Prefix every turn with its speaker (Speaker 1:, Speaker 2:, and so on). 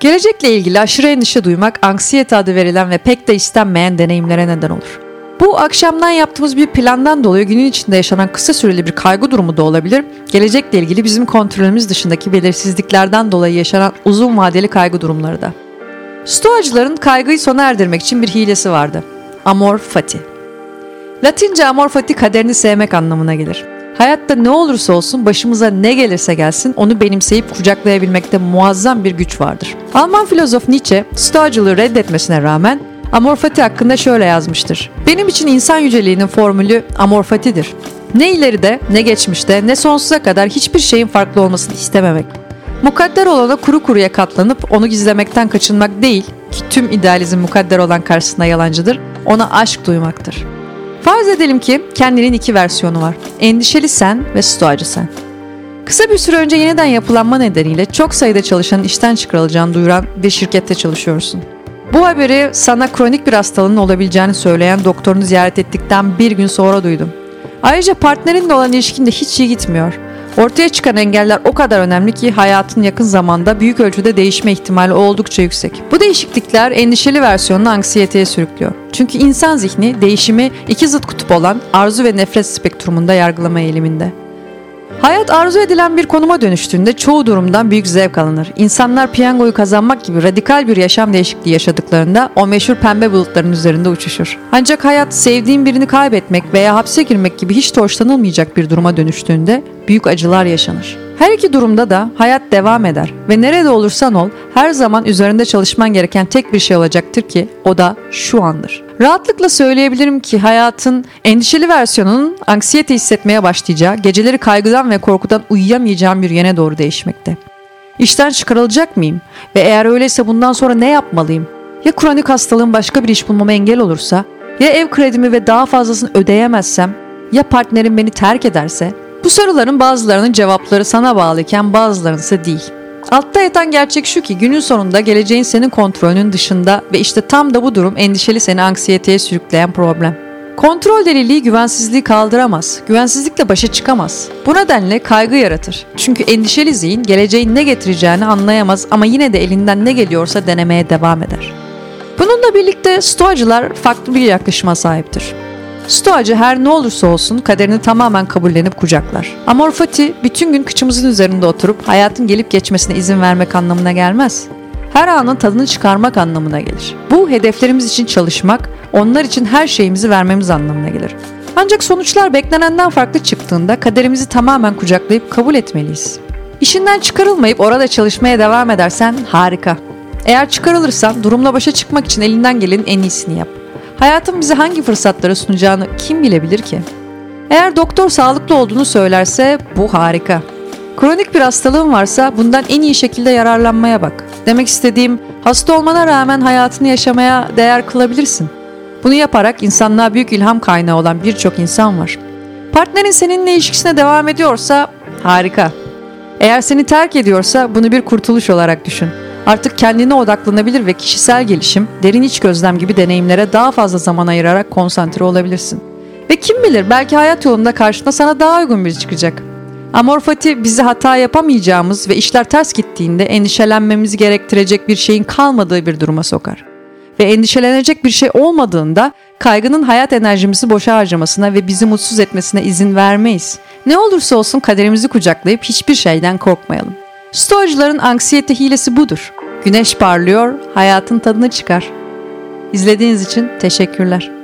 Speaker 1: Gelecekle ilgili aşırı endişe duymak anksiyete adı verilen ve pek de istenmeyen deneyimlere neden olur. Bu akşamdan yaptığımız bir plandan dolayı günün içinde yaşanan kısa süreli bir kaygı durumu da olabilir. Gelecekle ilgili bizim kontrolümüz dışındaki belirsizliklerden dolayı yaşanan uzun vadeli kaygı durumları da. Stoacıların kaygıyı sona erdirmek için bir hilesi vardı. Amor fati. Latince amor fati kaderini sevmek anlamına gelir. Hayatta ne olursa olsun başımıza ne gelirse gelsin onu benimseyip kucaklayabilmekte muazzam bir güç vardır. Alman filozof Nietzsche Stoacılığı reddetmesine rağmen Amorfati hakkında şöyle yazmıştır. Benim için insan yüceliğinin formülü amorfatidir. Ne ileride, ne geçmişte, ne sonsuza kadar hiçbir şeyin farklı olmasını istememek. Mukadder olana kuru kuruya katlanıp onu gizlemekten kaçınmak değil ki tüm idealizm mukadder olan karşısında yalancıdır, ona aşk duymaktır. Farz edelim ki kendinin iki versiyonu var. Endişeli sen ve stoacı sen. Kısa bir süre önce yeniden yapılanma nedeniyle çok sayıda çalışanın işten çıkarılacağını duyuran bir şirkette çalışıyorsun. Bu haberi sana kronik bir hastalığın olabileceğini söyleyen doktorunu ziyaret ettikten bir gün sonra duydum. Ayrıca partnerinle olan ilişkin de hiç iyi gitmiyor. Ortaya çıkan engeller o kadar önemli ki hayatın yakın zamanda büyük ölçüde değişme ihtimali oldukça yüksek. Bu değişiklikler endişeli versiyonunu anksiyeteye sürüklüyor. Çünkü insan zihni değişimi iki zıt kutup olan arzu ve nefret spektrumunda yargılama eğiliminde. Hayat arzu edilen bir konuma dönüştüğünde çoğu durumdan büyük zevk alınır. İnsanlar piyangoyu kazanmak gibi radikal bir yaşam değişikliği yaşadıklarında o meşhur pembe bulutların üzerinde uçuşur. Ancak hayat sevdiğin birini kaybetmek veya hapse girmek gibi hiç de hoşlanılmayacak bir duruma dönüştüğünde büyük acılar yaşanır. Her iki durumda da hayat devam eder ve nerede olursan ol her zaman üzerinde çalışman gereken tek bir şey olacaktır ki o da şu andır. Rahatlıkla söyleyebilirim ki hayatın endişeli versiyonunun anksiyete hissetmeye başlayacağı, geceleri kaygıdan ve korkudan uyuyamayacağım bir yöne doğru değişmekte. İşten çıkarılacak mıyım? Ve eğer öyleyse bundan sonra ne yapmalıyım? Ya kronik hastalığım başka bir iş bulmama engel olursa? Ya ev kredimi ve daha fazlasını ödeyemezsem? Ya partnerim beni terk ederse? Bu soruların bazılarının cevapları sana bağlıyken bazılarının ise değil. Altta yatan gerçek şu ki günün sonunda geleceğin senin kontrolünün dışında ve işte tam da bu durum endişeli seni anksiyeteye sürükleyen problem. Kontrol deliliği güvensizliği kaldıramaz. Güvensizlikle başa çıkamaz. Bu nedenle kaygı yaratır. Çünkü endişeli zihin geleceğin ne getireceğini anlayamaz ama yine de elinden ne geliyorsa denemeye devam eder. Bununla birlikte stoacılar farklı bir yaklaşıma sahiptir. Stoacı her ne olursa olsun kaderini tamamen kabullenip kucaklar. Amorfati bütün gün kıçımızın üzerinde oturup hayatın gelip geçmesine izin vermek anlamına gelmez. Her anın tadını çıkarmak anlamına gelir. Bu hedeflerimiz için çalışmak, onlar için her şeyimizi vermemiz anlamına gelir. Ancak sonuçlar beklenenden farklı çıktığında kaderimizi tamamen kucaklayıp kabul etmeliyiz. İşinden çıkarılmayıp orada çalışmaya devam edersen harika. Eğer çıkarılırsan durumla başa çıkmak için elinden gelenin en iyisini yap. Hayatın bize hangi fırsatları sunacağını kim bilebilir ki? Eğer doktor sağlıklı olduğunu söylerse bu harika. Kronik bir hastalığın varsa bundan en iyi şekilde yararlanmaya bak. Demek istediğim hasta olmana rağmen hayatını yaşamaya değer kılabilirsin. Bunu yaparak insanlığa büyük ilham kaynağı olan birçok insan var. Partnerin seninle ilişkisine devam ediyorsa harika. Eğer seni terk ediyorsa bunu bir kurtuluş olarak düşün. Artık kendine odaklanabilir ve kişisel gelişim, derin iç gözlem gibi deneyimlere daha fazla zaman ayırarak konsantre olabilirsin. Ve kim bilir belki hayat yolunda karşına sana daha uygun biri çıkacak. Amorfati bizi hata yapamayacağımız ve işler ters gittiğinde endişelenmemizi gerektirecek bir şeyin kalmadığı bir duruma sokar. Ve endişelenecek bir şey olmadığında kaygının hayat enerjimizi boşa harcamasına ve bizi mutsuz etmesine izin vermeyiz. Ne olursa olsun kaderimizi kucaklayıp hiçbir şeyden korkmayalım. Stoacıların anksiyete hilesi budur. Güneş parlıyor, hayatın tadını çıkar. İzlediğiniz için teşekkürler.